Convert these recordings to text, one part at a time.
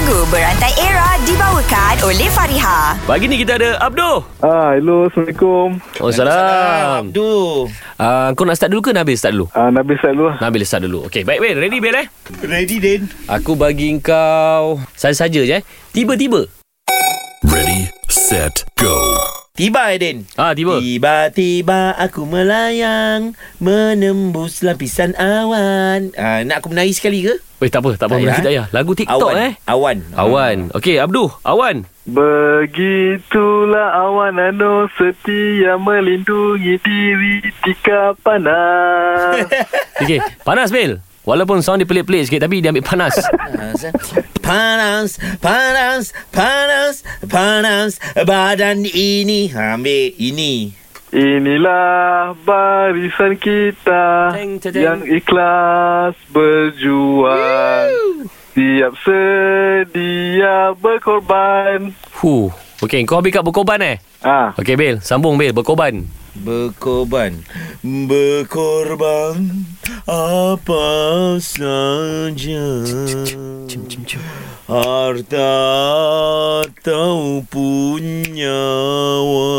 Lagu Berantai Era dibawakan oleh Fariha. Pagi ni kita ada Abdul. Ah, hello, Assalamualaikum. Oh, salam. Abdul Uh, kau nak start dulu ke Nabil start dulu? Ah, Nabil Said dulu. Nabil start dulu. Okey, baik Bil. Ready Bil eh? Ready Din Aku bagi kau saja-saja je eh. Tiba-tiba. Ready, set, go. Tiba Din Ah, tiba. Tiba-tiba aku melayang Menembus lapisan awan ah, Nak aku menari sekali ke? Eh, tak apa, tak apa. Tak payah, Tak payah. Lagu TikTok awan eh. Awan Awan. Okey, Abdul. Awan. Begitulah awan anu setia melindungi diri tika panas. Okey, panas Bil. Walaupun sound dia pelik-pelik sikit tapi dia ambil panas. Panas Panas Panas Panas Badan ini ha, Ambil ini Inilah barisan kita Ceng, ceng, ceng. yang ikhlas berjuang. Siap sedia berkorban. Huh. Okey, kau habis kat berkorban eh? Ah, Okey Bil, sambung Bil, berkorban. Berkorban Berkorban Apa saja Cim cim cim. Harta ataupun nyawa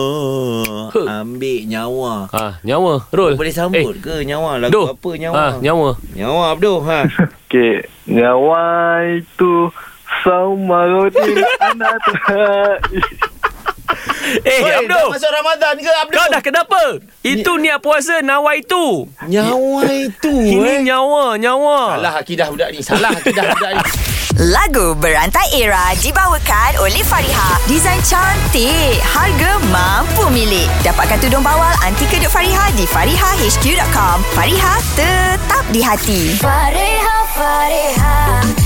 Huh. Ambil nyawa Ah, nyawa. Roll. Boleh sambut Eh, ke nyawa Lagu Abdul. apa nyawa Ah, nyawa. Nyawa Abdul ha. okey. Nyawa itu saumarodin anak terhai. Eh, Oi, Abdul. dah masuk Ramadan ke Abdul Kau dah kenapa? Itu niat puasa nawa itu. Nyawa itu Ini nyawa, nyawa. Salah akidah budak ni Salah akidah budak ni Lagu Berantai Era dibawakan oleh Fariha. Desain cantik, harga mampu milik. Dapatkan tudung bawal anti kedut Fariha di farihahq.com. Fariha tetap di hati. Fareha Yang